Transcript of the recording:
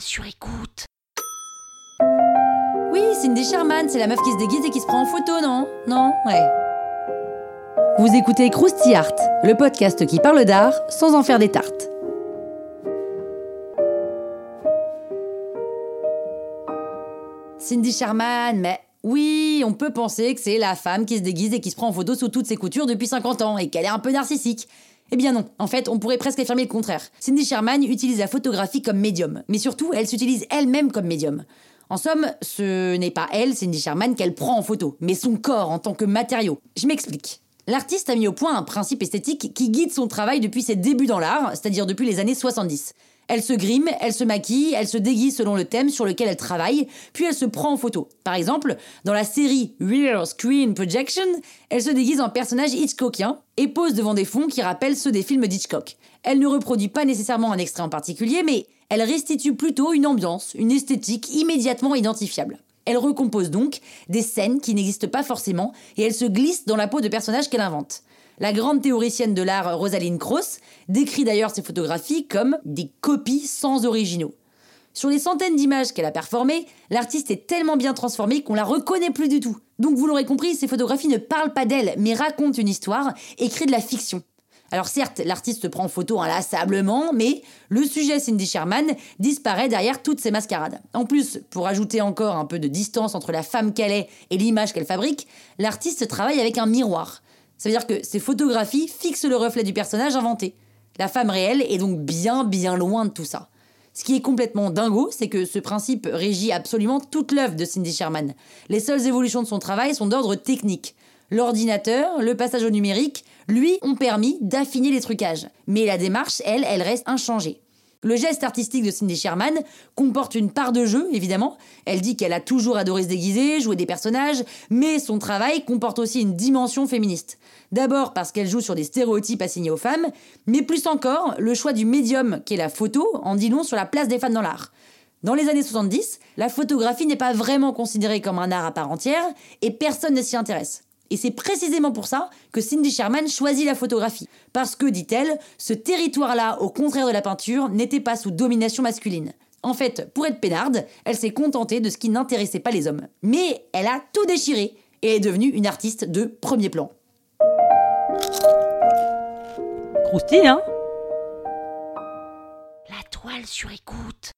Sur. Oui, Cindy Sherman, c'est la meuf qui se déguise et qui se prend en photo, non? Non? Ouais. Vous écoutez Krusty Art, le podcast qui parle d'art sans en faire des tartes. Cindy Sherman, mais oui, on peut penser que c'est la femme qui se déguise et qui se prend en photo sous toutes ses coutures depuis 50 ans et qu'elle est un peu narcissique. Eh bien non, en fait, on pourrait presque affirmer le contraire. Cindy Sherman utilise la photographie comme médium, mais surtout, elle s'utilise elle-même comme médium. En somme, ce n'est pas elle, Cindy Sherman, qu'elle prend en photo, mais son corps en tant que matériau. Je m'explique. L'artiste a mis au point un principe esthétique qui guide son travail depuis ses débuts dans l'art, c'est-à-dire depuis les années 70. Elle se grime, elle se maquille, elle se déguise selon le thème sur lequel elle travaille, puis elle se prend en photo. Par exemple, dans la série Real Screen Projection, elle se déguise en personnage Hitchcockien et pose devant des fonds qui rappellent ceux des films d'Hitchcock. Elle ne reproduit pas nécessairement un extrait en particulier, mais elle restitue plutôt une ambiance, une esthétique immédiatement identifiable. Elle recompose donc des scènes qui n'existent pas forcément et elle se glisse dans la peau de personnages qu'elle invente. La grande théoricienne de l'art Rosaline Krauss décrit d'ailleurs ces photographies comme des copies sans originaux. Sur les centaines d'images qu'elle a performées, l'artiste est tellement bien transformée qu'on la reconnaît plus du tout. Donc vous l'aurez compris, ces photographies ne parlent pas d'elle, mais racontent une histoire et créent de la fiction. Alors certes, l'artiste prend photo inlassablement, mais le sujet Cindy Sherman disparaît derrière toutes ces mascarades. En plus, pour ajouter encore un peu de distance entre la femme qu'elle est et l'image qu'elle fabrique, l'artiste travaille avec un miroir. Ça veut dire que ces photographies fixent le reflet du personnage inventé. La femme réelle est donc bien bien loin de tout ça. Ce qui est complètement dingo, c'est que ce principe régit absolument toute l'œuvre de Cindy Sherman. Les seules évolutions de son travail sont d'ordre technique. L'ordinateur, le passage au numérique, lui, ont permis d'affiner les trucages. Mais la démarche, elle, elle reste inchangée. Le geste artistique de Cindy Sherman comporte une part de jeu, évidemment. Elle dit qu'elle a toujours adoré se déguiser, jouer des personnages, mais son travail comporte aussi une dimension féministe. D'abord parce qu'elle joue sur des stéréotypes assignés aux femmes, mais plus encore, le choix du médium qu'est la photo en dit long sur la place des femmes dans l'art. Dans les années 70, la photographie n'est pas vraiment considérée comme un art à part entière, et personne ne s'y intéresse. Et c'est précisément pour ça que Cindy Sherman choisit la photographie. Parce que, dit-elle, ce territoire-là, au contraire de la peinture, n'était pas sous domination masculine. En fait, pour être peinarde, elle s'est contentée de ce qui n'intéressait pas les hommes. Mais elle a tout déchiré et est devenue une artiste de premier plan. Croustille, hein? La toile sur écoute.